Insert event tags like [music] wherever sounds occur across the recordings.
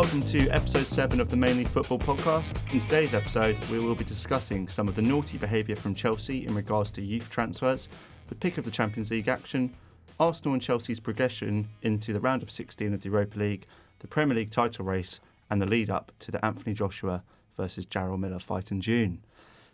Welcome to episode 7 of the Mainly Football podcast. In today's episode, we will be discussing some of the naughty behaviour from Chelsea in regards to youth transfers, the pick of the Champions League action, Arsenal and Chelsea's progression into the round of 16 of the Europa League, the Premier League title race, and the lead up to the Anthony Joshua versus Jarrell Miller fight in June.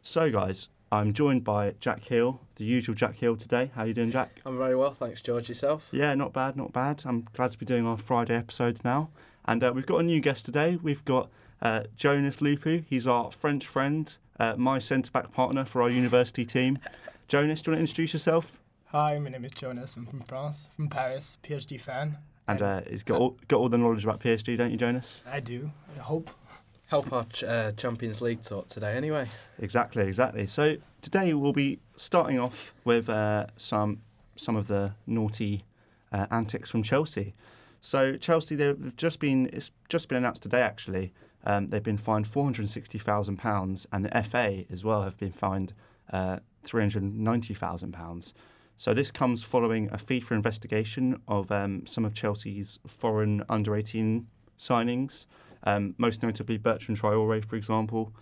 So, guys, I'm joined by Jack Heale, the usual Jack Heale today. How are you doing, Jack? I'm very well, thanks, George. Yourself? Yeah, not bad, not bad. I'm glad to be doing our Friday episodes now. And uh, we've got a new guest today. We've got uh, Jonas Lupu. He's our French friend, uh, my centre back partner for our university team. [laughs] Jonas, do you want to introduce yourself? Hi, my name is Jonas. I'm from France, from Paris, PSG fan. And uh, he's got all, got all the knowledge about PSG, don't you, Jonas? I do. I hope. Help our ch- uh, Champions League talk today, anyway. Exactly, exactly. So today we'll be starting off with uh, some some of the naughty uh, antics from Chelsea. So Chelsea, they've just been it's just been announced today actually. Um, they've been fined four hundred sixty thousand pounds, and the FA as well have been fined uh, three hundred ninety thousand pounds. So this comes following a FIFA investigation of um, some of Chelsea's foreign under eighteen signings, um, most notably Bertrand Traore, for example,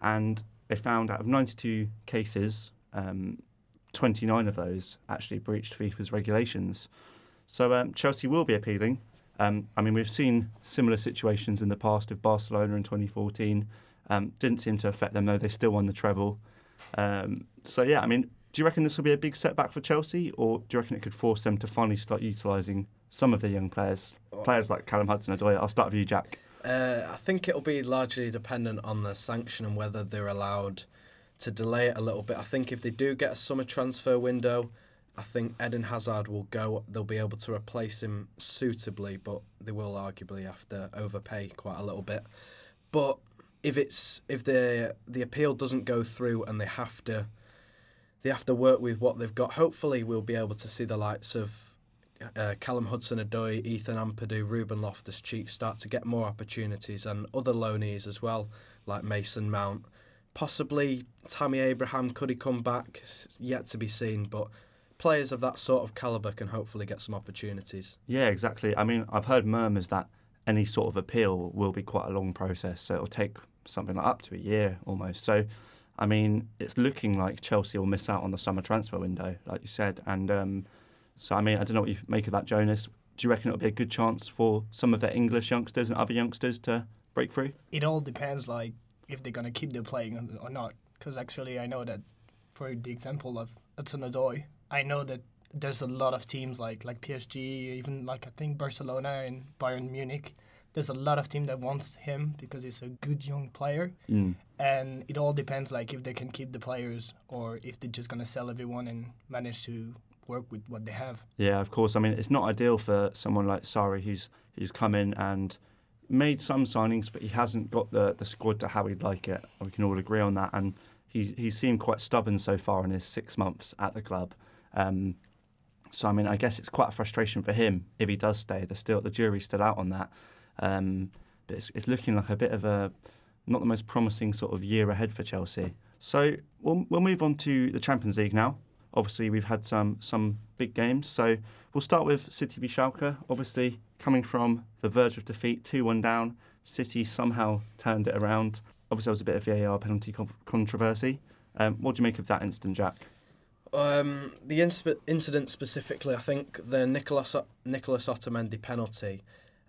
and they found out of ninety two cases, um, twenty nine of those actually breached FIFA's regulations. So um, Chelsea will be appealing. Um, I mean, we've seen similar situations in the past with Barcelona in 2014. Um, didn't seem to affect them though; they still won the treble. Um, so yeah, I mean, do you reckon this will be a big setback for Chelsea, or do you reckon it could force them to finally start utilising some of their young players, players like Callum Hudson-Odoi? I'll start with you, Jack. Uh, I think it'll be largely dependent on the sanction and whether they're allowed to delay it a little bit. I think if they do get a summer transfer window, I think Eden Hazard will go. They'll be able to replace him suitably, but they will arguably have to overpay quite a little bit. But if it's if the the appeal doesn't go through and they have to they have to work with what they've got, hopefully we'll be able to see the lights of uh, Callum Hudson-Odoi, Ethan Ampadu, Ruben Loftus-Cheek start to get more opportunities, and other loanees as well, like Mason Mount. Possibly Tammy Abraham could he come back? It's yet to be seen, but players of that sort of caliber can hopefully get some opportunities. Yeah, exactly. I mean, I've heard murmurs that any sort of appeal will be quite a long process, so it'll take something like up to a year almost. So, I mean, it's looking like Chelsea will miss out on the summer transfer window, like you said. And um, so, I mean, I don't know what you make of that, Jonas. Do you reckon it'll be a good chance for some of the English youngsters and other youngsters to break through? It all depends, like, if they're gonna keep their playing or not. Because actually, I know that, for the example of Hudson-Odoi, I know that there's a lot of teams like like PSG, even like I think Barcelona and Bayern Munich. There's a lot of team that wants him because he's a good young player, Mm. and it all depends like if they can keep the players or if they're just gonna sell everyone and manage to work with what they have. Yeah, of course. I mean, it's not ideal for someone like Sarri who's who's come in and made some signings, but he hasn't got the, the squad to how he'd like it. We can all agree on that. And he he seemed quite stubborn so far in his six months at the club. Um, so I mean, I guess it's quite a frustration for him if he does stay. The still the jury's still out on that. Um, but it's, it's looking like a bit of a not the most promising sort of year ahead for Chelsea. So we'll we'll move on to the Champions League now. Obviously, we've had some some big games. So we'll start with City v Schalke. Obviously, coming from the verge of defeat, two one down, City somehow turned it around. Obviously, there was a bit of VAR penalty controversy. Um, what do you make of that incident, Jack? Um, the inc- incident specifically, I think the Nicolas Nicolas Otamendi penalty.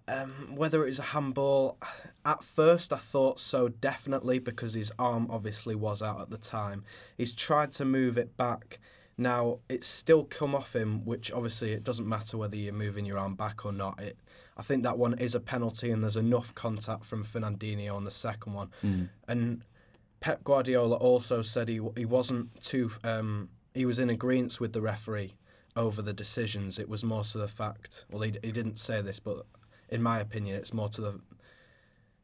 Um, whether it was a handball, at first I thought so definitely because his arm obviously was out at the time. He's tried to move it back. Now it's still come off him, which obviously it doesn't matter whether you're moving your arm back or not. It, I think that one is a penalty, and there's enough contact from Fernandinho on the second one. And Pep Guardiola also said he he wasn't too um, he was in agreement with the referee over the decisions. It was more to the fact. Well, he, he didn't say this, but in my opinion, it's more to the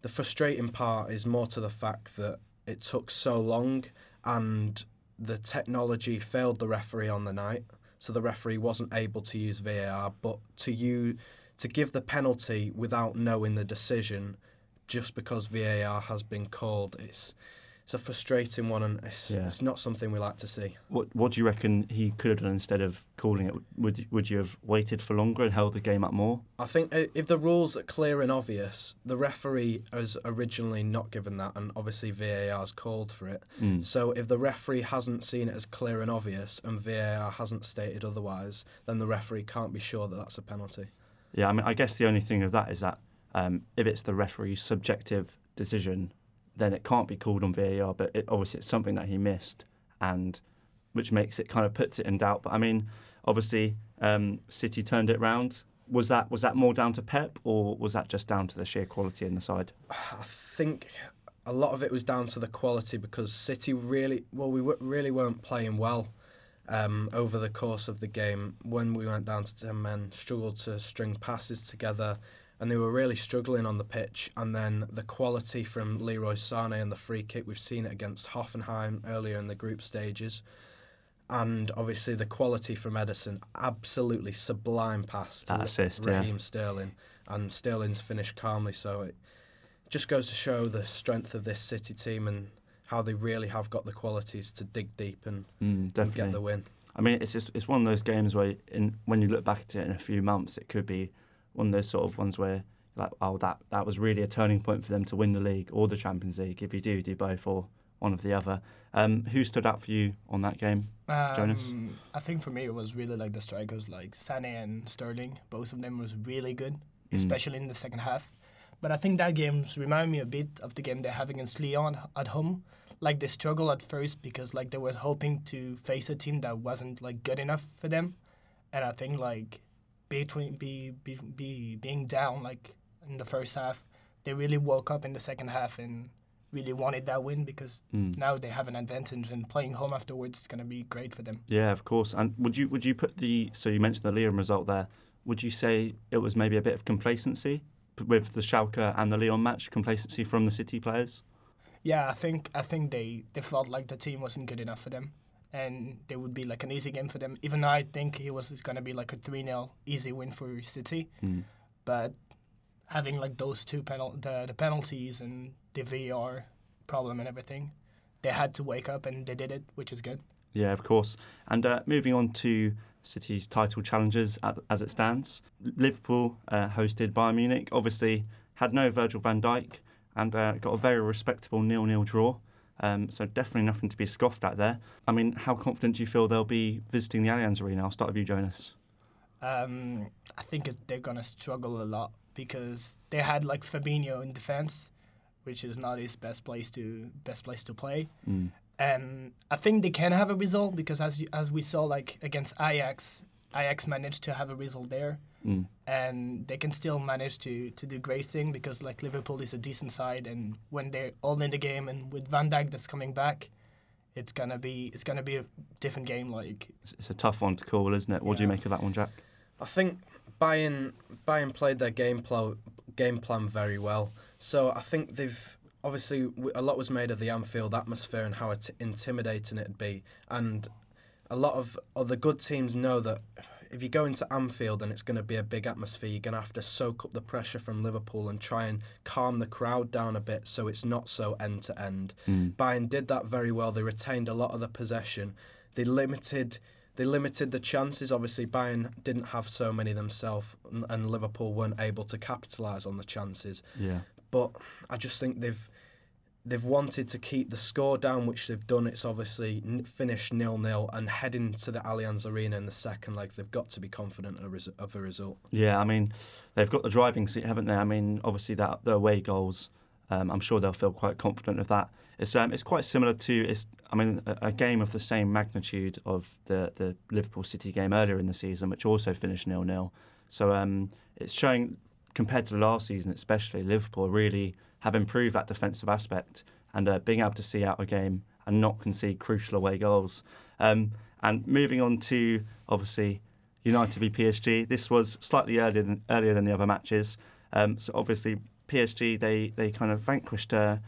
the frustrating part is more to the fact that it took so long and the technology failed the referee on the night, so the referee wasn't able to use VAR. But to you to give the penalty without knowing the decision, just because VAR has been called, it's it's a frustrating one, and it's, Yeah. it's not something we like to see. What What do you reckon he could have done instead of calling it? Would Would you have waited for longer and held the game up more? I think if the rules are clear and obvious, the referee has originally not given that, and obviously VAR's called for it. Mm. So if the referee hasn't seen it as clear and obvious, and VAR hasn't stated otherwise, then the referee can't be sure that that's a penalty. Yeah, I mean, I guess the only thing of that is that um, if it's the referee's subjective decision, then it can't be called on VAR. But it, obviously, it's something that he missed, and which makes it kind of puts it in doubt. But I mean, obviously, um, City turned it round. Was that was that more down to Pep, or was that just down to the sheer quality in the side? I think a lot of it was down to the quality because City really, well, we w- really weren't playing well um, over the course of the game. When we went down to 10 men, struggled to string passes together, and they were really struggling on the pitch. And then the quality from Leroy Sane and the free kick, we've seen it against Hoffenheim earlier in the group stages. And obviously the quality from Ederson, absolutely sublime pass to assist, yeah. Raheem Sterling, and Sterling's finished calmly. So it just goes to show the strength of this City team and how they really have got the qualities to dig deep and, Mm, and get the win. I mean, it's just it's one of those games where, in when you look back at it in a few months, it could be one of those sort of ones where like, oh, that that was really a turning point for them to win the league or the Champions League. If you do, do both or one of the other. Um, who stood out for you on that game? Jonas? Um, I think for me it was really like the strikers, like Sane and Sterling. Both of them was really good, Mm. especially in the second half. But I think that games remind me a bit of the game they have against Lyon at home. Like they struggled at first because like they were hoping to face a team that wasn't like good enough for them, and I think like between be, be, be being down like in the first half, they really woke up in the second half and really wanted that win because Mm. now they have an advantage and playing home afterwards is going to be great for them. Yeah, of course. And would you would you put the so you mentioned the Lyon result there? Would you say it was maybe a bit of complacency with the Schalke and the Lyon match? Complacency from the City players? Yeah, I think I think they, they felt like the team wasn't good enough for them, and they would be like an easy game for them. Even though I think it was going to be like a three 0 easy win for City, Mm. but having like those two penal the, the penalties and the VAR problem and everything, they had to wake up and they did it, which is good. Yeah, of course. And uh, moving on to City's title challenges at, as it stands, Liverpool uh, hosted Bayern Munich. Obviously, had no Virgil van Dijk and uh, got a very respectable nil-nil draw. Um, so definitely nothing to be scoffed at there. I mean, how confident do you feel they'll be visiting the Allianz Arena? I'll start with you, Jonas. Um, I think they're gonna struggle a lot because they had like Fabinho in defense, which is not his best place to best place to play. Mm. And I think they can have a result because as as we saw like against Ajax, Ajax managed to have a result there, Mm. and they can still manage to to do great thing because like Liverpool is a decent side, and when they're all in the game and with Van Dijk that's coming back, it's gonna be it's gonna be a different game. Like It's, it's a tough one to call, isn't it? What do you make of that one, Jack? I think Bayern Bayern played their game pl- game plan very well. So I think they've obviously a lot was made of the Anfield atmosphere and how it intimidating it'd be, and a lot of other good teams know that if you go into Anfield and it's going to be a big atmosphere, you're going to have to soak up the pressure from Liverpool and try and calm the crowd down a bit so it's not so end to end. Bayern did that very well. They retained a lot of the possession. They limited they limited the chances. Obviously, Bayern didn't have so many themselves, and, and Liverpool weren't able to capitalise on the chances. Yeah. But I just think they've they've wanted to keep the score down, which they've done. It's obviously finished nil nil and heading to the Allianz Arena in the second leg. They've got to be confident of a, result. Yeah, I mean, they've got the driving seat, haven't they? I mean, obviously that the away goals. Um, I'm sure they'll feel quite confident of that. It's um, it's quite similar to it's. I mean, a, a game of the same magnitude of the the Liverpool City game earlier in the season, which also finished nil nil. So um, it's showing compared to last season, especially Liverpool really have improved that defensive aspect and uh, being able to see out a game and not concede crucial away goals. Um, and moving on to obviously United v PSG. This was slightly earlier than, earlier than the other matches. Um, so obviously PSG they they kind of vanquished a,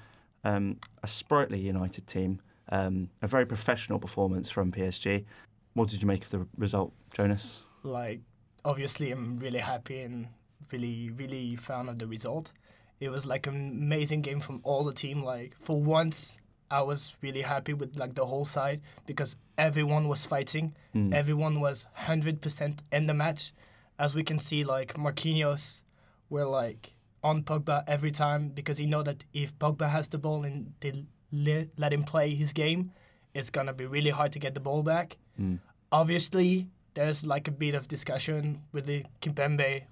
um, a sprightly United team. Um, a very professional performance from PSG. What did you make of the result, Jonas? like obviously I'm really happy and really really fan of the result. It was like an amazing game from all the team. Like for once, I was really happy with like the whole side because everyone was fighting, mm. everyone was hundred percent in the match. As we can see, like Marquinhos were like on Pogba every time because he know that if Pogba has the ball and they le- let him play his game, it's gonna be really hard to get the ball back. Mm. Obviously, there's like a bit of discussion with the Kimpembe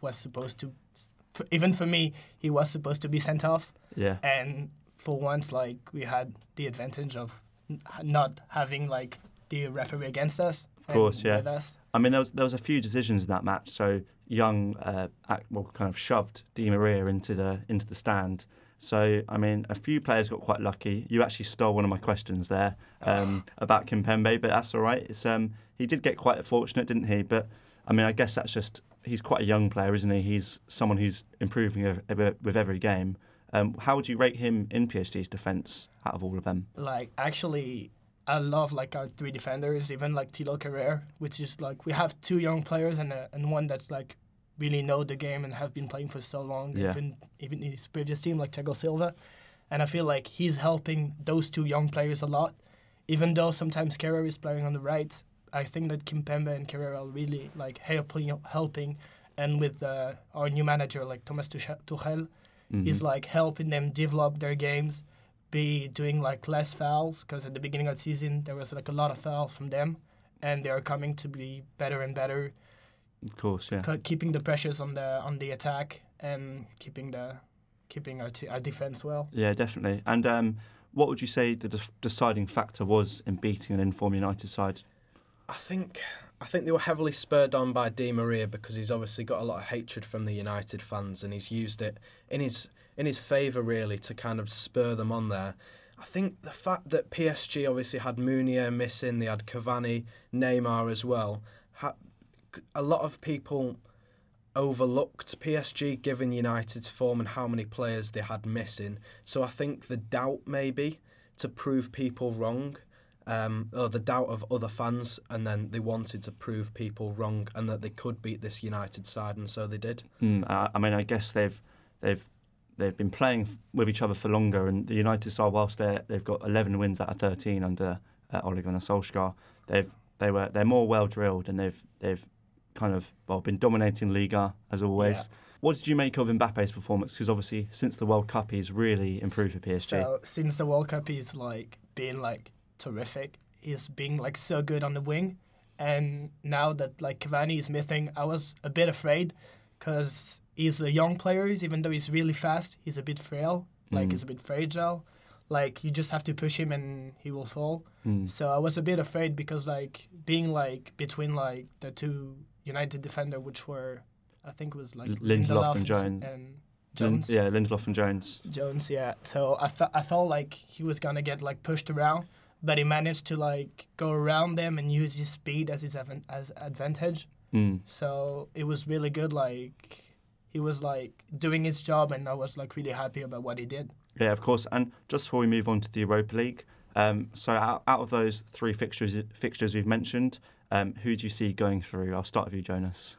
was supposed to, even for me, he was supposed to be sent off, Yeah. and for once, like we had the advantage of n- not having like the referee against us. Of course, yeah. With us. I mean, there was there was a few decisions in that match. So Young, uh, act, well, kind of shoved Di Maria into the into the stand. So I mean, a few players got quite lucky. You actually stole one of my questions there um, about Kimpembe, but that's all right. It's um, he did get quite fortunate, didn't he? But I mean, I guess that's just he's quite a young player, isn't he? He's someone who's improving with every game. Um, how would you rate him in PSG's defence out of all of them? Like actually, I love like our three defenders, even like Thilo Kehrer, which is like we have two young players and a, and one that's like really know the game and have been playing for so long, Yeah. even even in his previous team like Thiago Silva, and I feel like he's helping those two young players a lot. Even though sometimes Carrere is playing on the right, I think that Kimpembe and Kehrer are really like helping helping, and with uh, our new manager like Thomas Tuchel, Tuchel he's like helping them develop their games be doing like less fouls because at the beginning of the season there was like a lot of fouls from them and they are coming to be better and better Of course, yeah. keeping the pressures on the on the attack and keeping the keeping our, t- our defense well Yeah, definitely. And um, what would you say the de- deciding factor was in beating an inform United side? I think I think they were heavily spurred on by Di Maria because he's obviously got a lot of hatred from the United fans and he's used it in his in his favour really to kind of spur them on there. I think the fact that PSG obviously had Meunier missing, they had Cavani, Neymar as well. A lot of people overlooked PSG given United's form and how many players they had missing. So I think the doubt maybe to prove people wrong, um, or the doubt of other fans, and then they wanted to prove people wrong and that they could beat this United side, and so they did. Mm, I, I mean, I guess they've they've they've been playing f- with each other for longer, and the United side, whilst they they've got 11 wins out of 13 under uh, Ole Gunnar Solskjaer, they've they were they're more well drilled, and they've they've kind of well been dominating Liga as always. Yeah. What did you make of Mbappe's performance? Because obviously, since the World Cup, he's really improved for PSG. so since the world cup he's like been like terrific he's being like so good on the wing and now that like Cavani is missing I was a bit afraid because he's a young player even though he's really fast he's a bit frail like Mm. he's a bit fragile like you just have to push him and he will fall Mm. So I was a bit afraid because like being like between like the two United defender, which were I think it was like L- Lindelof and S- Jones. and Jones. yeah, Lindelof and Jones. Jones, yeah. So I, fe- I felt like he was gonna get like pushed around, but he managed to like go around them and use his speed as his advan- as advantage. Mm. So it was really good. Like he was like doing his job, and I was like really happy about what he did. Yeah, of course. And just before we move on to the Europa League, um, so out, out of those three fixtures fixtures we've mentioned, um, who do you see going through? I'll start with you, Jonas.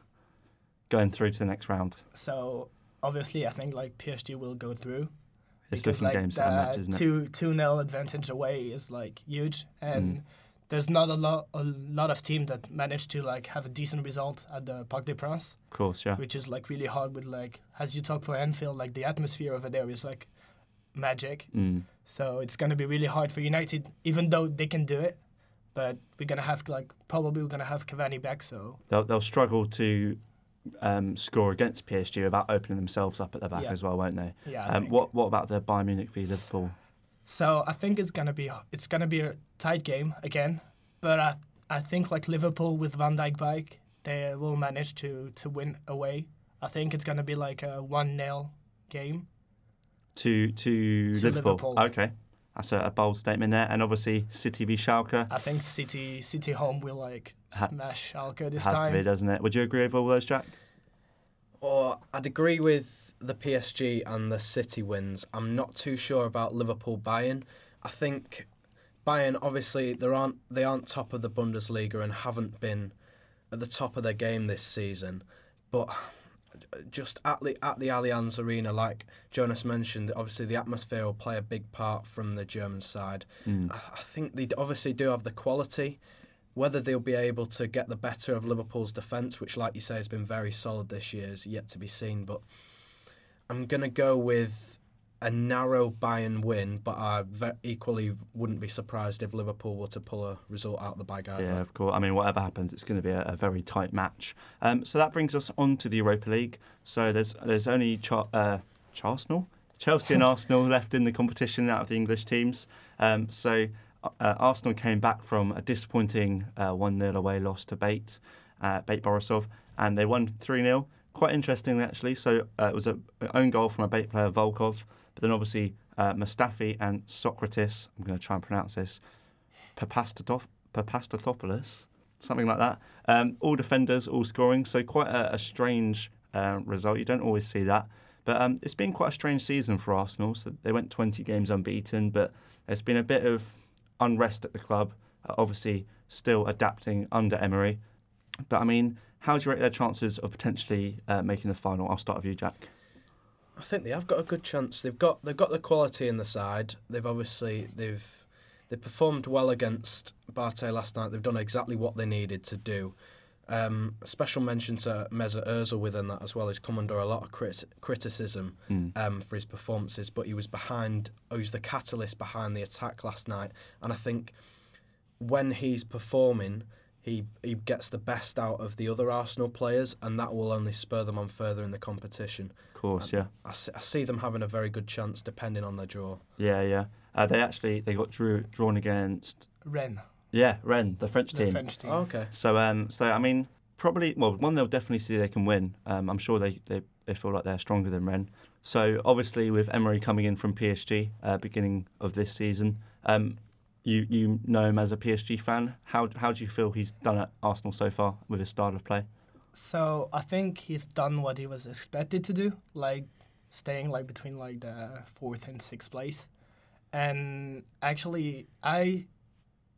Going through to the next round. So obviously, I think like PSG will go through. Looking like games and match, isn't it? two two nil advantage away is like huge, and Mm. there's not a lot a lot of teams that manage to like have a decent result at the Parc des Princes, Of course, yeah. which is like really hard. With like as you talk for Anfield, like the atmosphere over there is like magic. Mm. So it's gonna be really hard for United, even though they can do it. But we're gonna have like probably we're gonna have Cavani back, so They'll, they'll struggle to um, score against PSG without opening themselves up at the back Yeah. as well, won't they? yeah. Um, what What about the Bayern Munich v Liverpool? So I think it's gonna be it's gonna be a tight game again, but I I think like Liverpool with Van Dijk back, they will manage to to win away. I think it's gonna be like a one 0 game. To to, To Liverpool. Liverpool. Okay, that's a, a bold statement there. And obviously, City v Schalke I think City City home will like Ha- smash Schalke this has time. to be, doesn't it? Would you agree with all those, Jack? Or I'd agree with the PSG and the City wins. I'm not too sure about Liverpool Bayern. I think Bayern obviously they aren't they aren't top of the Bundesliga and haven't been at the top of their game this season. But just at the at the Allianz Arena, like Jonas mentioned, obviously the atmosphere will play a big part from the German side. Mm. I, I think they obviously do have the quality. Whether they'll be able to get the better of Liverpool's defence, which, like you say, has been very solid this year, is yet to be seen. But I'm going to go with a narrow Bayern win, but I equally wouldn't be surprised if Liverpool were to pull a result out of the bag either. Yeah, of course. I mean, whatever happens, it's going to be a, a very tight match. Um, so that brings us on to the Europa League. So there's there's only Char- uh, Arsenal, Chelsea and [laughs] Arsenal left in the competition out of the English teams. Um, so uh, Arsenal came back from a disappointing uh, 1 0 away loss to Bate, uh, Bate Borisov, and they won 3 0. Quite interestingly, actually. So uh, it was an own goal from a Bate player, Volkov, but then obviously uh, Mustafi and Socrates, I'm going to try and pronounce this, Papastathopoulos, something like that. Um, all defenders, all scoring. So quite a, a strange uh, result. You don't always see that. But um, it's been quite a strange season for Arsenal. So they went 20 games unbeaten, but there's been a bit of unrest at the club. Uh, obviously, still adapting under Emery. But I mean, how do you rate their chances of potentially uh, making the final? I'll start with you, Jack. I think they have got a good chance. They've got they've got the quality in the side. They've obviously they've they performed well against BATE last night. They've done exactly what they needed to do. Um, special mention to Mesut Ozil within that as well. He's come under a lot of crit- criticism Mm. um, for his performances, but he was behind. He was the catalyst behind the attack last night, and I think when he's performing, he he gets the best out of the other Arsenal players, and that will only spur them on further in the competition. Of course, yeah. I see, I see them having a very good chance depending on their draw. Yeah, yeah. Uh, they actually they got drew, drawn against Ren, yeah Rennes, the French the team. French team. Oh, okay. So um, so I mean, probably well, one they'll definitely see they can win. Um, I'm sure they, they they feel like they're stronger than Rennes. So obviously with Emery coming in from PSG, uh, beginning of this season, um, you you know him as a PSG fan. How how do you feel he's done at Arsenal so far with his style of play? So I think he's done what he was expected to do, like staying like between like the fourth and sixth place. And actually, I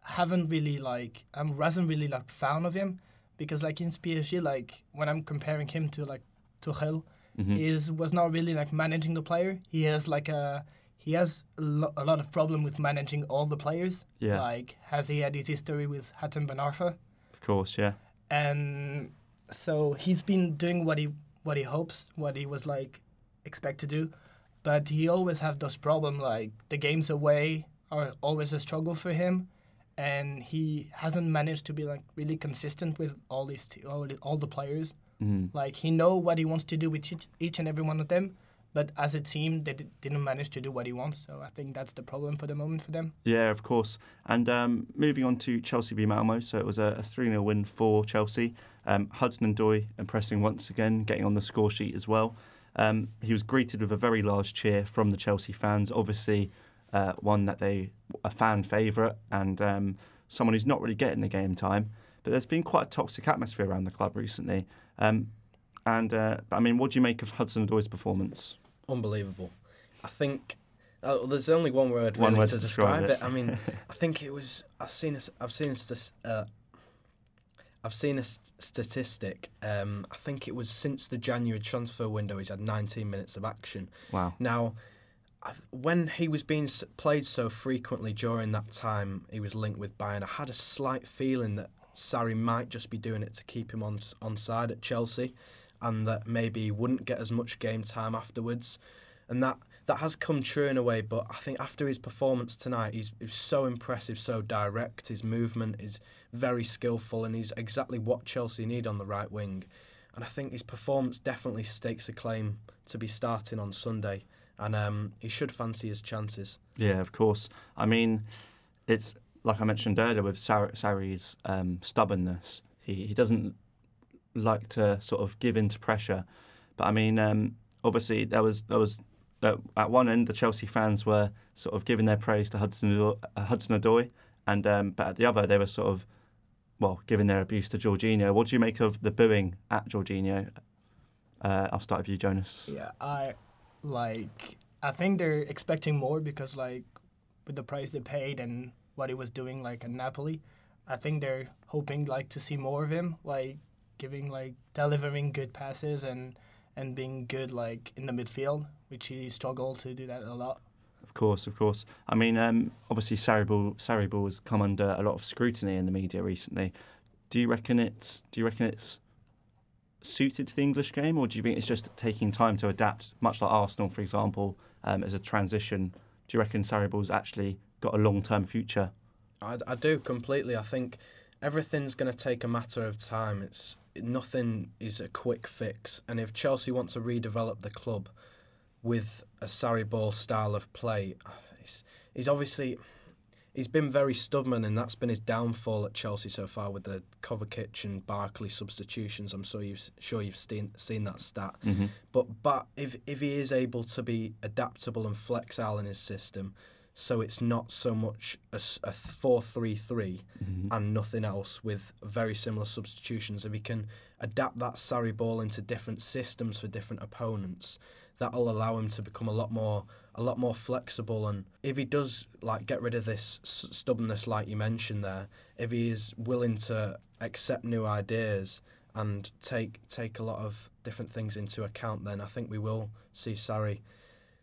haven't really like I wasn't really like fan of him because like in PSG, like when I'm comparing him to like Tuchel, Mhm. is was not really like managing the player. He has like a he has a, lo- a lot of problem with managing all the players. Yeah, Like has he had his history with Hatem Ben Arfa? of course, yeah. and so he's been doing what he what he hopes, what he was like expect to do, but he always have those problem like the games away are always a struggle for him, and he hasn't managed to be like really consistent with all these t- all, the, all the players. Mhm. Like he know what he wants to do with each, each and every one of them, but as a team they di- didn't manage to do what he wants. So I think that's the problem for the moment for them. Yeah, of course. And um, moving on to Chelsea v Malmo, so it was a, a 3 0 win for Chelsea. Um, Hudson-Odoi impressing once again, getting on the score sheet as well. Um, he was greeted with a very large cheer from the Chelsea fans. Obviously, uh, one that they a fan favourite and um, someone who's not really getting the game time. But there's been quite a toxic atmosphere around the club recently. Um, and uh, I mean, what do you make of Hudson-Odoi's performance? Unbelievable. I think uh, there's only one word One really word to to describe describe it. it. I mean, [laughs] I think it was. I've seen a, I've seen a, uh, I've seen a st- statistic. Um, I think it was since the January transfer window, he's had 19 minutes of action. Wow. Now, when he was being played so frequently during that time, he was linked with Bayern. I had a slight feeling that Sarri might just be doing it to keep him on on side at Chelsea, and that maybe wouldn't get as much game time afterwards, and that that has come true in a way. But I think after his performance tonight, he's, he's so impressive, so direct. His movement is very skillful, and he's exactly what Chelsea need on the right wing. And I think his performance definitely stakes a claim to be starting on Sunday and um, he should fancy his chances. Yeah, of course. I mean, it's like I mentioned earlier with Sar- Sarri's um, stubbornness. He he doesn't like to sort of give in to pressure. But I mean, um, obviously there was there was uh, at one end the Chelsea fans were sort of giving their praise to Hudson uh, Hudson Odoi, and um, but at the other they were sort of well giving their abuse to Jorginho. What do you make of the booing at Jorginho? Uh, I'll start with you, Jonas. Yeah, I like. I think they're expecting more because like with the price they paid and what he was doing like at Napoli, I think they're hoping like to see more of him, like giving like delivering good passes and and being good like in the midfield, which he struggled to do that a lot. Of course, of course. I mean, um, obviously, Sarri Ball, has come under a lot of scrutiny in the media recently. Do you reckon it's Do you reckon it's suited to the English game, or do you think it's just taking time to adapt, much like Arsenal, for example, um, as a transition? Do you reckon Sarri Ball's actually got a long term future? I, I do completely. I think everything's going to take a matter of time. It's nothing is a quick fix, and if Chelsea want to redevelop the club with a Sarri Ball style of play, he's, he's obviously he's been very stubborn, and that's been his downfall at Chelsea so far with the Kovacic and Barkley substitutions. I'm sure you've sure you've seen seen that stat. Mm-hmm. But but if if he is able to be adaptable and flexible in his system, so it's not so much a, a four three three Mm-hmm. and nothing else with very similar substitutions. If he can adapt that Sarri ball into different systems for different opponents, that'll allow him to become a lot more a lot more flexible. And if he does like get rid of this stubbornness, like you mentioned there, if he is willing to accept new ideas and take take a lot of different things into account, then I think we will see Sarri.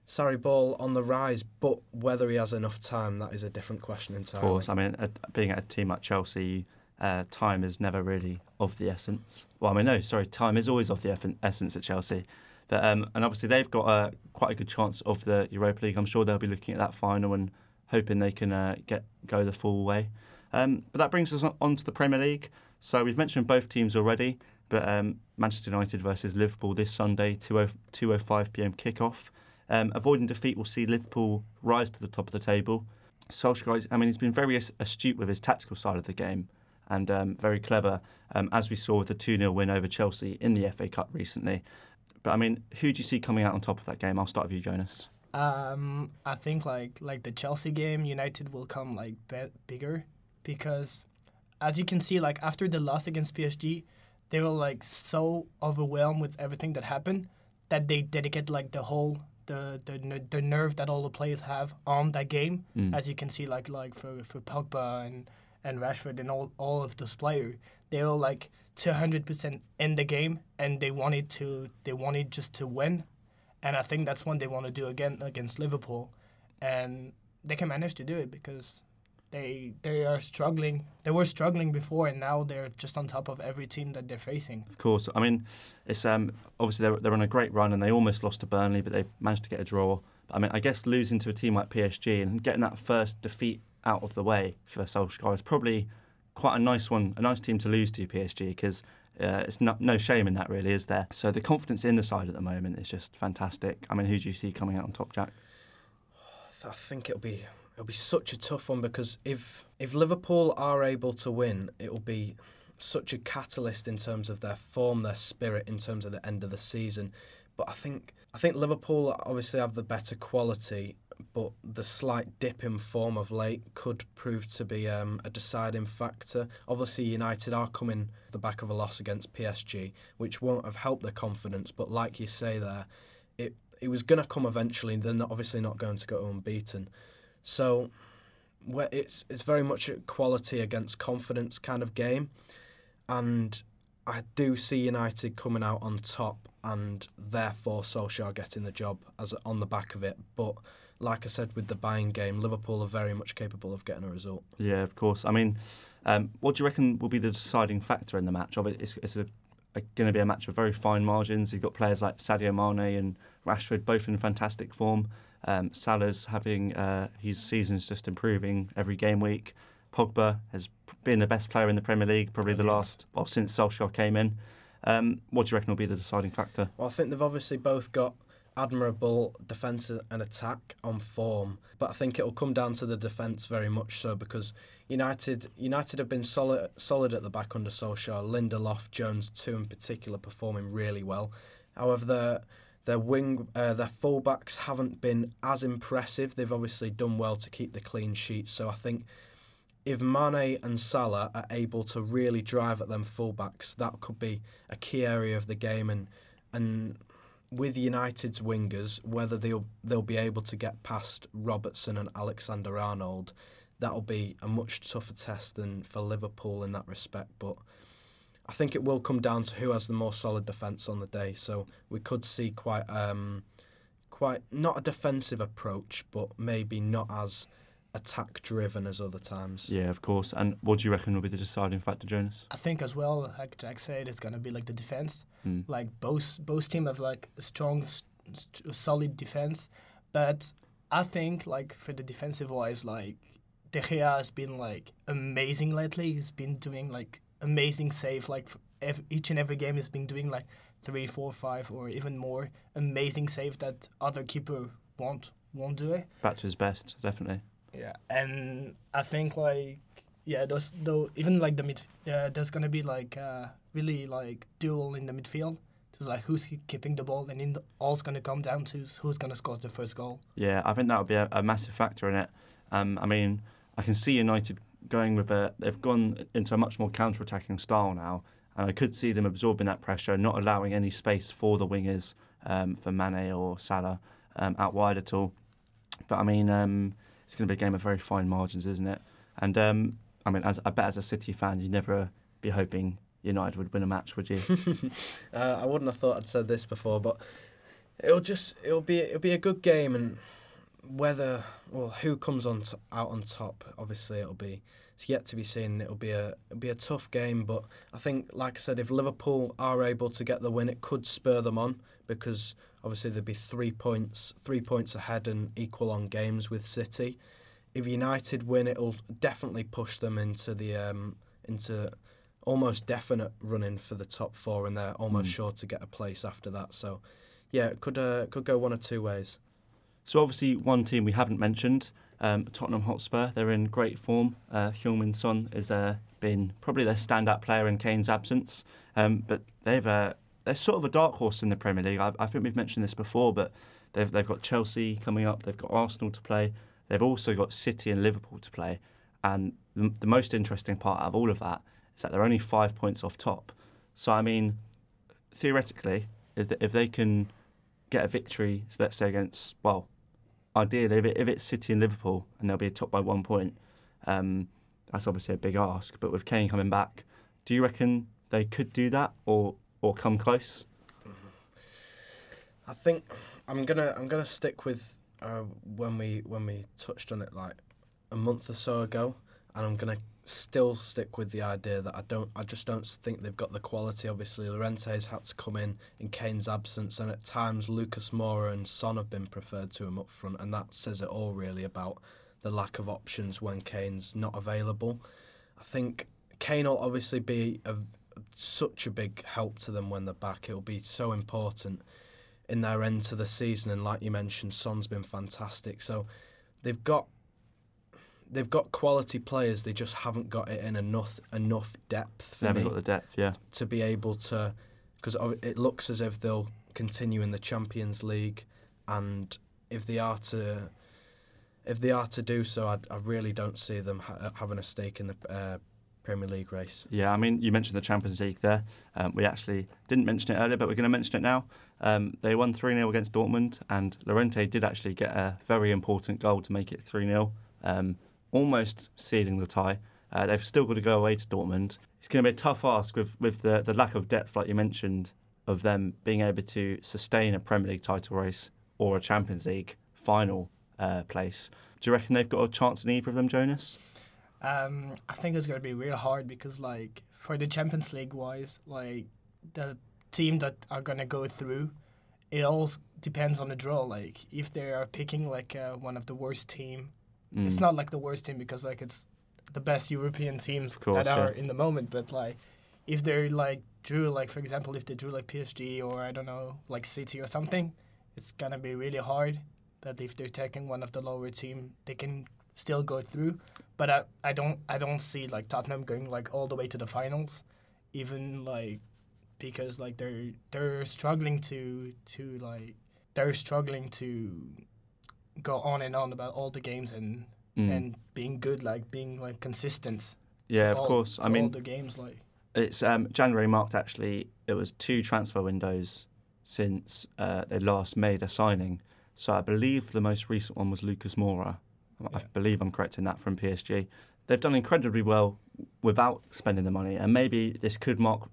Sarri ball on the rise, but whether he has enough time, that is a different question entirely. Of course. I mean, being at a team like Chelsea, uh, time is never really of the essence. Well, I mean, no, sorry, time is always of the essence at Chelsea. But um, and obviously they've got a quite a good chance of the Europa League. I'm sure they'll be looking at that final and hoping they can uh, get go the full way. Um, but that brings us on, to the Premier League. So we've mentioned both teams already, but um, Manchester United versus Liverpool this Sunday, 2:05 2:05 p.m. kickoff. Um, avoiding defeat will see Liverpool rise to the top of the table. Solskjaer, I mean, he's been very astute with his tactical side of the game and um, very clever, um, as we saw with the 2 0 win over Chelsea in the FA Cup recently. But I mean, who do you see coming out on top of that game? I'll start with you, Jonas. Um, I think like like the Chelsea game, United will come like be- bigger because, as you can see, like after the loss against PSG, they were like so overwhelmed with everything that happened that they dedicate like the whole the the the nerve that all the players have on that game. Mm. As you can see, like like for for Pogba and and Rashford and all all of those players, they were like 200 percent in the game and they wanted to they wanted just to win and I think that's what they want to do again against Liverpool, and they can manage to do it because they they are struggling. They were struggling before, and now they're just on top of every team that they're facing. Of course, I mean, it's um, obviously they're, they're on a great run and they almost lost to Burnley, but they managed to get a draw. But, I mean, I guess losing to a team like PSG and getting that first defeat out of the way for Solskjaer is probably quite a nice one, a nice team to lose to PSG because uh, it's not, no shame in that, really, is there? So the confidence in the side at the moment is just fantastic. I mean, who do you see coming out on top, Jack? I think it'll be it'll be such a tough one because if if Liverpool are able to win, it'll be such a catalyst in terms of their form, their spirit, in terms of the end of the season. But I think I think Liverpool obviously have the better quality, but the slight dip in form of late could prove to be um, a deciding factor. Obviously, United are coming the back of a loss against PSG, which won't have helped their confidence. But like you say there, it it was going to come eventually. They're not, obviously not going to go unbeaten. So it's it's very much a quality against confidence kind of game, and I do see United coming out on top, and therefore Solskjaer getting the job as on the back of it. But like I said with the Bayern game, Liverpool are very much capable of getting a result. Yeah, of course. I mean, um, what do you reckon will be the deciding factor in the match? Obvi- It's, it's a, going to be a match of very fine margins. You've got players like Sadio Mane and Rashford, both in fantastic form. Um, Salah's having uh, his season's just improving every game week. Pogba has been the best player in the Premier League probably the last well since Solskjaer came in. Um, what do you reckon will be the deciding factor? Well, I think they've obviously both got admirable defence and attack on form, but I think it'll come down to the defence very much so because United United have been solid solid at the back under Solskjaer. Lindelof, Jones, two in particular, performing really well. However, their their wing uh, their fullbacks haven't been as impressive. They've obviously done well to keep the clean sheet. So I think if Mane and Salah are able to really drive at them fullbacks, that could be a key area of the game and and with United's wingers, whether they'll they'll be able to get past Robertson and Alexander Arnold, that'll be a much tougher test than for Liverpool in that respect. But I think it will come down to who has the more solid defence on the day. So we could see quite um, quite not a defensive approach, but maybe not as attack driven as other times. Yeah, of course. And what do you reckon will be the deciding factor, Jonas? I think as well, like Jack said, it's gonna be like the defense. Mm. Like both both team have like a strong, s- s- solid defense, but I think like for the defensive wise, like De Gea has been like amazing lately. He's been doing like amazing save. Like each and every game, he's been doing like three, four, five, or even more amazing save that other keeper won't won't do it. Back to his best, definitely. Yeah, and I think like yeah, those though even like the mid, uh, there's gonna be like uh, really like duel in the midfield. It's like who's keeping the ball, and in the, all's gonna come down to who's gonna score the first goal. Yeah, I think that would be a, a massive factor in it. Um, I mean, I can see United going with a. They've gone into a much more counter-attacking style now, and I could see them absorbing that pressure, not allowing any space for the wingers, um, for Mane or Salah, um, out wide at all. But I mean, um, it's going to be a game of very fine margins, isn't it? And um, I mean, as I bet as a City fan, you'd never be hoping United would win a match, would you? [laughs] Uh, I wouldn't have thought I'd said this before, but it'll just it'll be it'll be a good game, and whether well who comes on t- out on top, obviously it'll be it's yet to be seen. It'll be a it'll be a tough game, but I think like I said, if Liverpool are able to get the win, it could spur them on because obviously there'd be three points three points ahead and equal on games with City. If United win, it'll definitely push them into the um, into almost definite running for the top four, and they're almost Mm. sure to get a place after that. So, yeah, it could uh, could go one or two ways. So obviously, one team we haven't mentioned, um, Tottenham Hotspur. They're in great form. Uh, Heung-min Son has uh, been probably their standout player in Kane's absence, um, but they've uh, they're sort of a dark horse in the Premier League. I, I think we've mentioned this before, but they've they've got Chelsea coming up. They've got Arsenal to play. They've also got City and Liverpool to play. And the, the most interesting part of all of that is that they're only five points off top. So I mean, theoretically, if, if they can get a victory, let's say against well, ideally if, it, if it's City and Liverpool and they'll be top by one point, um, that's obviously a big ask. But with Kane coming back, do you reckon they could do that or or come close? I think I'm gonna I'm gonna stick with uh, when we when we touched on it like a month or so ago, and I'm gonna still stick with the idea that I don't I just don't think they've got the quality. Obviously, Llorente's had to come in in Kane's absence, and at times Lucas Moura and Son have been preferred to him up front, and that says it all really about the lack of options when Kane's not available. I think Kane will obviously be a, such a big help to them when they're back. It'll be so important in their end to the season, and like you mentioned, Son's been fantastic. So they've got they've got quality players. They just haven't got it in enough enough depth for haven't me got the depth, yeah. to be able to because it looks as if they'll continue in the Champions League, and if they are to if they are to do so, I, I really don't see them ha- having a stake in the uh, Premier League race. Yeah, I mean, you mentioned the Champions League there. Um, we actually didn't mention it earlier, but we're going to mention it now. Um, they won 3 0 against Dortmund, and Llorente did actually get a very important goal to make it 3 0, um, almost sealing the tie. Uh, they've still got to go away to Dortmund. It's going to be a tough ask with, with the, the lack of depth, like you mentioned, of them being able to sustain a Premier League title race or a Champions League final uh, place. Do you reckon they've got a chance in either of them, Jonas? Um, I think it's gonna be real hard because like for the Champions League wise, like the team that are gonna go through, it all depends on the draw. Like if they are picking like uh, one of the worst team, it's Mm. not like the worst team because like it's the best European teams course, that are yeah. in the moment. But like if they're like drew like for example if they drew like PSG or I don't know like City or something, it's gonna be really hard. That if they're taking one of the lower team, they can still go through. But I, I don't I don't see like Tottenham going like all the way to the finals, even like because like they're they're struggling to to like they're struggling to go on and on about all the games and Mm. and being good like being like consistent. yeah, of all- course. I mean, all the games like It's um, January marked actually. It was two transfer windows since uh, they last made a signing. So I believe the most recent one was Lucas Moura. I Yeah. believe I'm correct in that from PSG. They've done incredibly well without spending the money, and maybe this could mark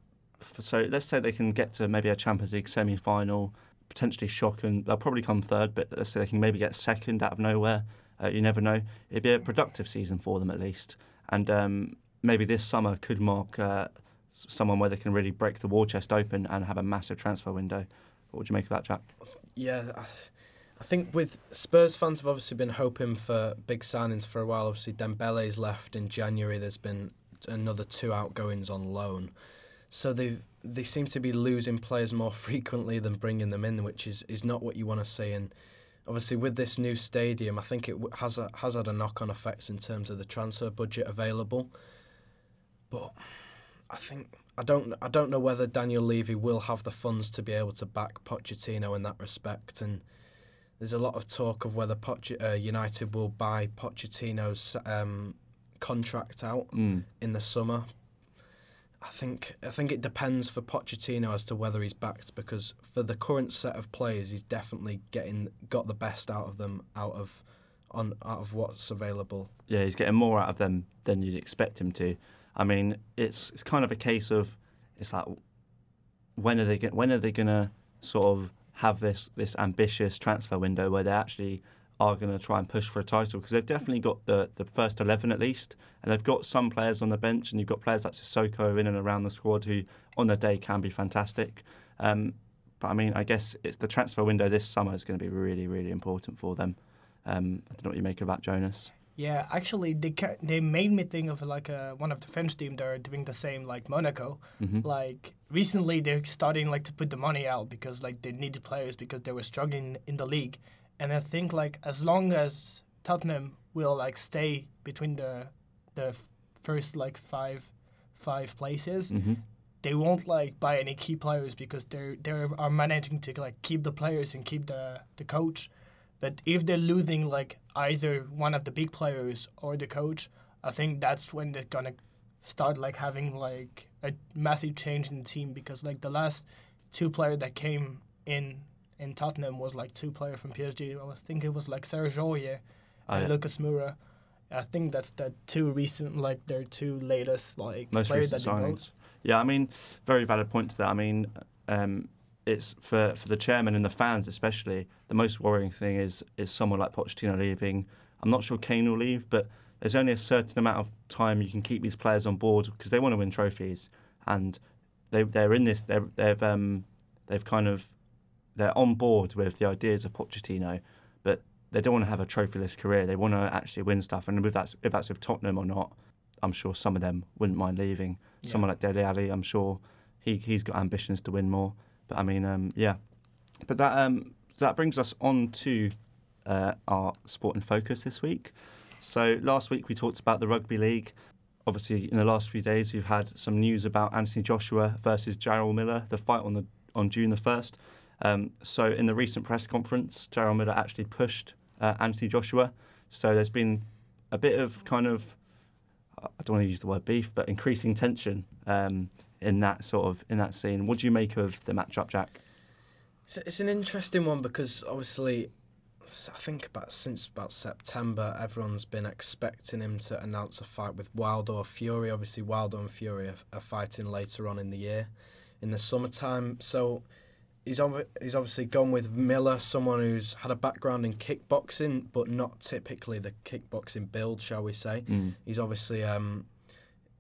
So let's say they can get to maybe a Champions League semi-final, potentially shock, and they'll probably come third. But say they can maybe get second out of nowhere. Uh, you never know. It'd be a productive season for them at least, and um, maybe this summer could mark uh, someone where they can really break the war chest open and have a massive transfer window. What would you make of that, Jack? Yeah, I, I think with Spurs fans have obviously been hoping for big signings for a while. Obviously, Dembele's left in January. There's been another two outgoings on loan, so they they seem to be losing players more [laughs] frequently than bringing them in, which is, is not what you want to see. And obviously, with this new stadium, I think it has a, has had a knock on effects in terms of the transfer budget available. But I think I don't I don't know whether Daniel Levy will have the funds to be able to back Pochettino in that respect, and there's a lot of talk of whether Poch- uh, United will buy Pochettino's um, contract out Mm. in the summer. I think I think it depends for Pochettino as to whether he's backed because for the current set of players, he's definitely getting got the best out of them out of on out of what's available. Yeah, he's getting more out of them than you'd expect him to. I mean, it's it's kind of a case of it's like when are they get, when are they gonna sort of have this this ambitious transfer window where they actually are going to try and push for a title because they've definitely got the, the first 11 at least and they've got some players on the bench and you've got players like Sissoko in and around the squad who on the day can be fantastic. Um, but I mean I guess it's the transfer window this summer is going to be really really important for them. Um, I don't know what you make of that Jonas. Yeah, actually, they ca- they made me think of like uh, one of the French team that are doing the same, like Monaco. hmm Like recently, they're starting like to put the money out because like they needed players because they were struggling in the league, and I think like as long as Tottenham will like stay between the the first like five five places, hmm they won't like buy any key players because they're they are managing to like keep the players and keep the the coach. But if they're losing like either one of the big players or the coach, I think that's when they're gonna start like having like a massive change in the team because like the last two players that came in in Tottenham was like two players from PSG. I was think it was like Serge Aurier Oh, and yeah. Lucas Moura. I think that's the two recent like their two latest like most players recent signings. Yeah, I mean, very valid point to that. I mean, um, it's for for the chairman and the fans especially. The most worrying thing is is someone like Pochettino leaving. I'm not sure Kane will leave, but there's only a certain amount of time you can keep these players on board because they want to win trophies, and they they're in this. They're, they've um, they've kind of they're on board with the ideas of Pochettino, but they don't want to have a trophyless career. They want to actually win stuff, and if that's if that's with Tottenham or not, I'm sure some of them wouldn't mind leaving. Yeah. Someone like Dele Alli, I'm sure he he's got ambitions to win more. But I mean, um, yeah. But that um, so that brings us on to uh, our sport and focus this week. So last week we talked about the rugby league. Obviously, in the last few days we've had some news about Anthony Joshua versus Jarrell Miller, the fight on the on June the first. Um, so in the recent press conference, Jarrell Miller actually pushed uh, Anthony Joshua. So there's been a bit of kind of I don't want to use the word beef, but increasing tension um, in that sort of in that scene. What do you make of the matchup, Jack? It's, it's an interesting one because obviously, I think about since about September, everyone's been expecting him to announce a fight with Wilder or Fury. Obviously, Wilder and Fury are, are fighting later on in the year, in the summertime. So he's he's obviously gone with Miller, someone who's had a background in kickboxing, but not typically the kickboxing build, shall we say. Mm. He's obviously um,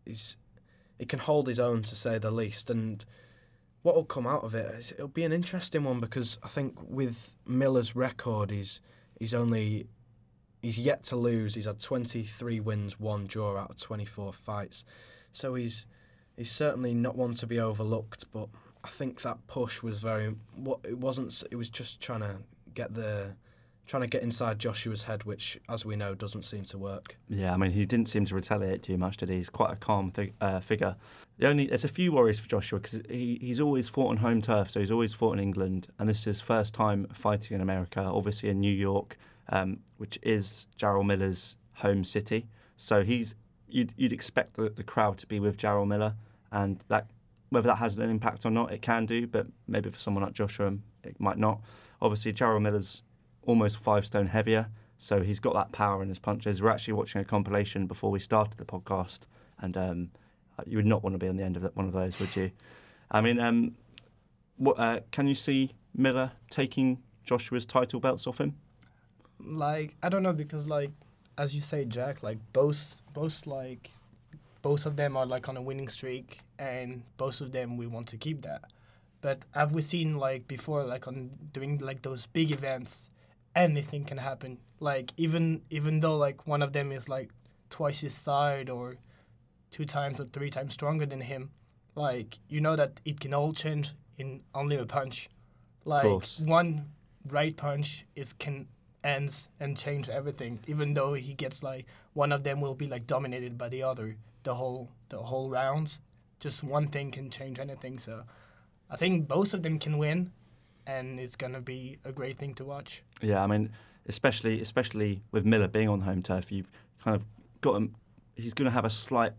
he's he can hold his own to say the least, and what will come out of it is it'll be an interesting one because I think with Miller's record, he's he's only he's yet to lose. He's had 23 wins, one draw out of 24 fights, so he's he's certainly not one to be overlooked. But I think that push was very what it wasn't. It was just trying to get the trying to get inside Joshua's head, which, as we know, doesn't seem to work. Yeah, I mean, he didn't seem to retaliate too much, did he? He's quite a calm thi- uh, figure. The only there's a few worries for Joshua because he, he's always fought on home turf, so he's always fought in England, and this is his first time fighting in America. Obviously in New York, um, which is Jarrell Miller's home city. So he's you'd, you'd expect the, the crowd to be with Jarrell Miller, and that whether that has an impact or not, it can do, but maybe for someone like Joshua, it might not. Obviously, Jarrell Miller's almost five stone heavier, so he's got that power in his punches. We're actually watching a compilation before we started the podcast, and um, you would not want to be on the end of one of those, would you? I mean, um, what uh, can you see Miller taking Joshua's title belts off him? Like I don't know because like as you say, Jack, like both both like both of them are like on a winning streak, and both of them we want to keep that. But have we seen like before, like on doing like those big events, anything can happen. Like even even though like one of them is like twice his size or two times or three times stronger than him, like you know that it can all change in only a punch. Like one right punch is can ends and change everything. Even though he gets like one of them will be like dominated by the other the whole the whole rounds. Just one thing can change anything. So I think both of them can win, and it's gonna be a great thing to watch. Yeah, I mean, especially especially with Miller being on home turf, you've kind of got him. He's going to have a slight,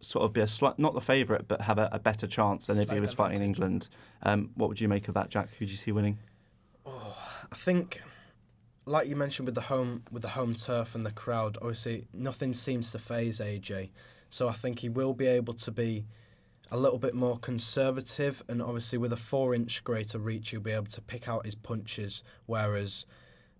sort of be a slight, not the favourite, but have a, a better chance than if he was fighting in. England. Um, what would you make of that, Jack? Who do you see winning? I think, like you mentioned with the home with the home turf and the crowd, obviously nothing seems to phase AJ. So I think he will be able to be a little bit more conservative, and obviously with a four-inch greater reach, he'll be able to pick out his punches. Whereas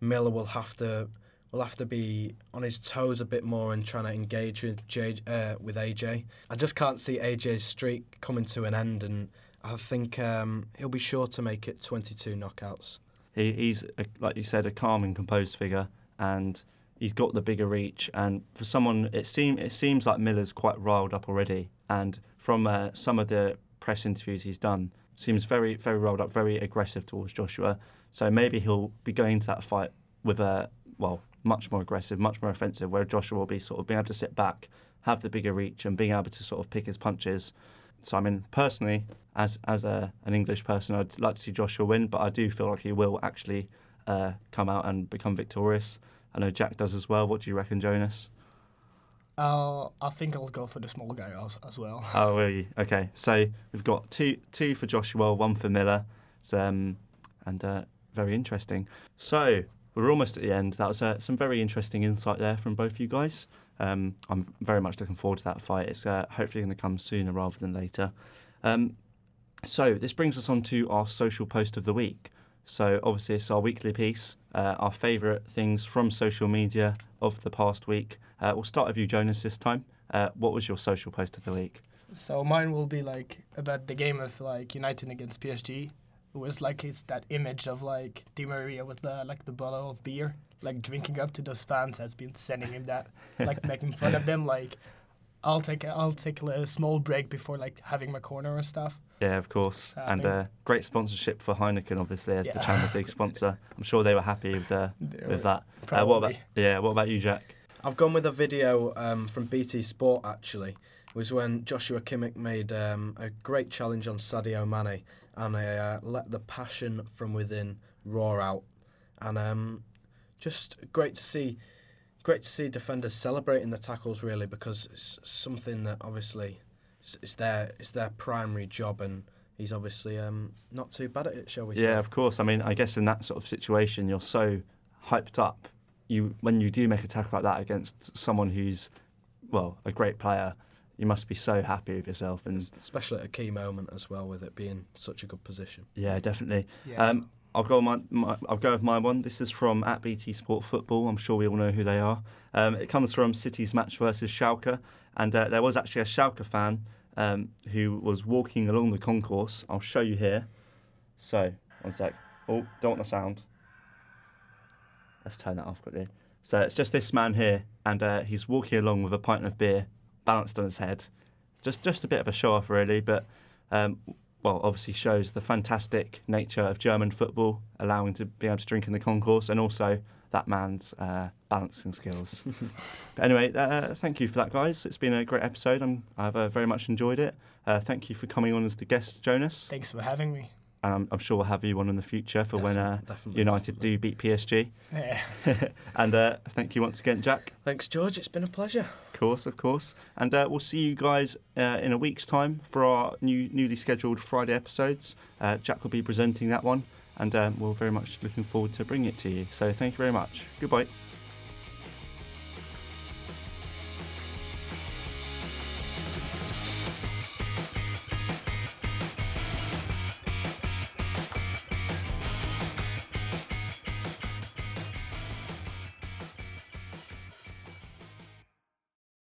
Miller will have to will have to be on his toes a bit more and trying to engage with J, uh, with AJ. I just can't see AJ's streak coming to an end, and I think um, he'll be sure to make it 22 knockouts. He, he's a, like you said, a calm and composed figure, and he's got the bigger reach. And for someone, it seem it seems like Miller's quite riled up already. And from uh, some of the press interviews he's done, seems very very riled up, very aggressive towards Joshua. So maybe he'll be going into that fight with a well much more aggressive, much more offensive, where Joshua will be sort of being able to sit back, have the bigger reach, and being able to sort of pick his punches. So I mean, personally, as as a, an English person, I'd like to see Joshua win, but I do feel like he will actually uh, come out and become victorious. I know Jack does as well. What do you reckon, Jonas? Uh, I think I'll go for the small guy as, as well. [laughs] Oh, will you? Okay, so we've got two two for Joshua, one for Miller, um, and uh, very interesting. So we're almost at the end. That was uh, some very interesting insight there from both you guys. Um, I'm very much looking forward to that fight. It's uh, hopefully going to come sooner rather than later. Um, so this brings us on to our social post of the week. So obviously it's our weekly piece, uh, our favourite things from social media of the past week. Uh, we'll start with you, Jonas, this time. Uh, what was your social post of the week? So mine will be like about the game of like United against PSG. It was like it's that image of like Di Maria with the like the bottle of beer, like drinking up to those fans that's been sending him that, like making fun of [laughs] them. Like, I'll take a, I'll take a small break before like having my corner and stuff. Yeah, of course. I and uh, great sponsorship for Heineken, obviously, as the Yeah. Champions League sponsor. [laughs] I'm sure they were happy with, uh, with were- that. Uh, what about Probably. yeah? What about you, Jack? I've gone with a video um, from BT Sport actually. It was when Joshua Kimmich made um, a great challenge on Sadio Mane and uh, let the passion from within roar out. And um, just great to see, great to see defenders celebrating the tackles really because it's something that obviously it's, it's their it's their primary job and he's obviously um, not too bad at it, shall we say? Yeah, of course. I mean, I guess in that sort of situation, you're so hyped up. You when you do make a tackle like that against someone who's well a great player, you must be so happy with yourself. And Especially at a key moment as well, with it being such a good position. yeah, definitely. Yeah. Um, I'll go my, my I'll go with my one. This is from at BT Sport Football. I'm sure we all know who they are. Um, it comes from City's match versus Schalke, and uh, there was actually a Schalke fan um, who was walking along the concourse. I'll show you here. So one sec. Oh, don't want the sound. Let's turn that off quickly. So it's just this man here, and uh, he's walking along with a pint of beer balanced on his head. Just just a bit of a show off, really, but um, well, obviously shows the fantastic nature of German football, allowing to be able to drink in the concourse, and also that man's uh, balancing skills. [laughs] but anyway, uh, thank you for that, guys. It's been a great episode. I'm, I've uh, very much enjoyed it. Uh, thank you for coming on as the guest, Jonas. Thanks for having me. And I'm, I'm sure we'll have you on in the future for when uh, Definitely, United definitely. do beat PSG. Yeah. [laughs] and uh, thank you once again, Jack. Thanks, George. It's been a pleasure. Of course, of course. And uh, we'll see you guys uh, in a week's time for our new newly scheduled Friday episodes. Uh, Jack will be presenting that one, and um, we're very much looking forward to bringing it to you. So thank you very much. Goodbye.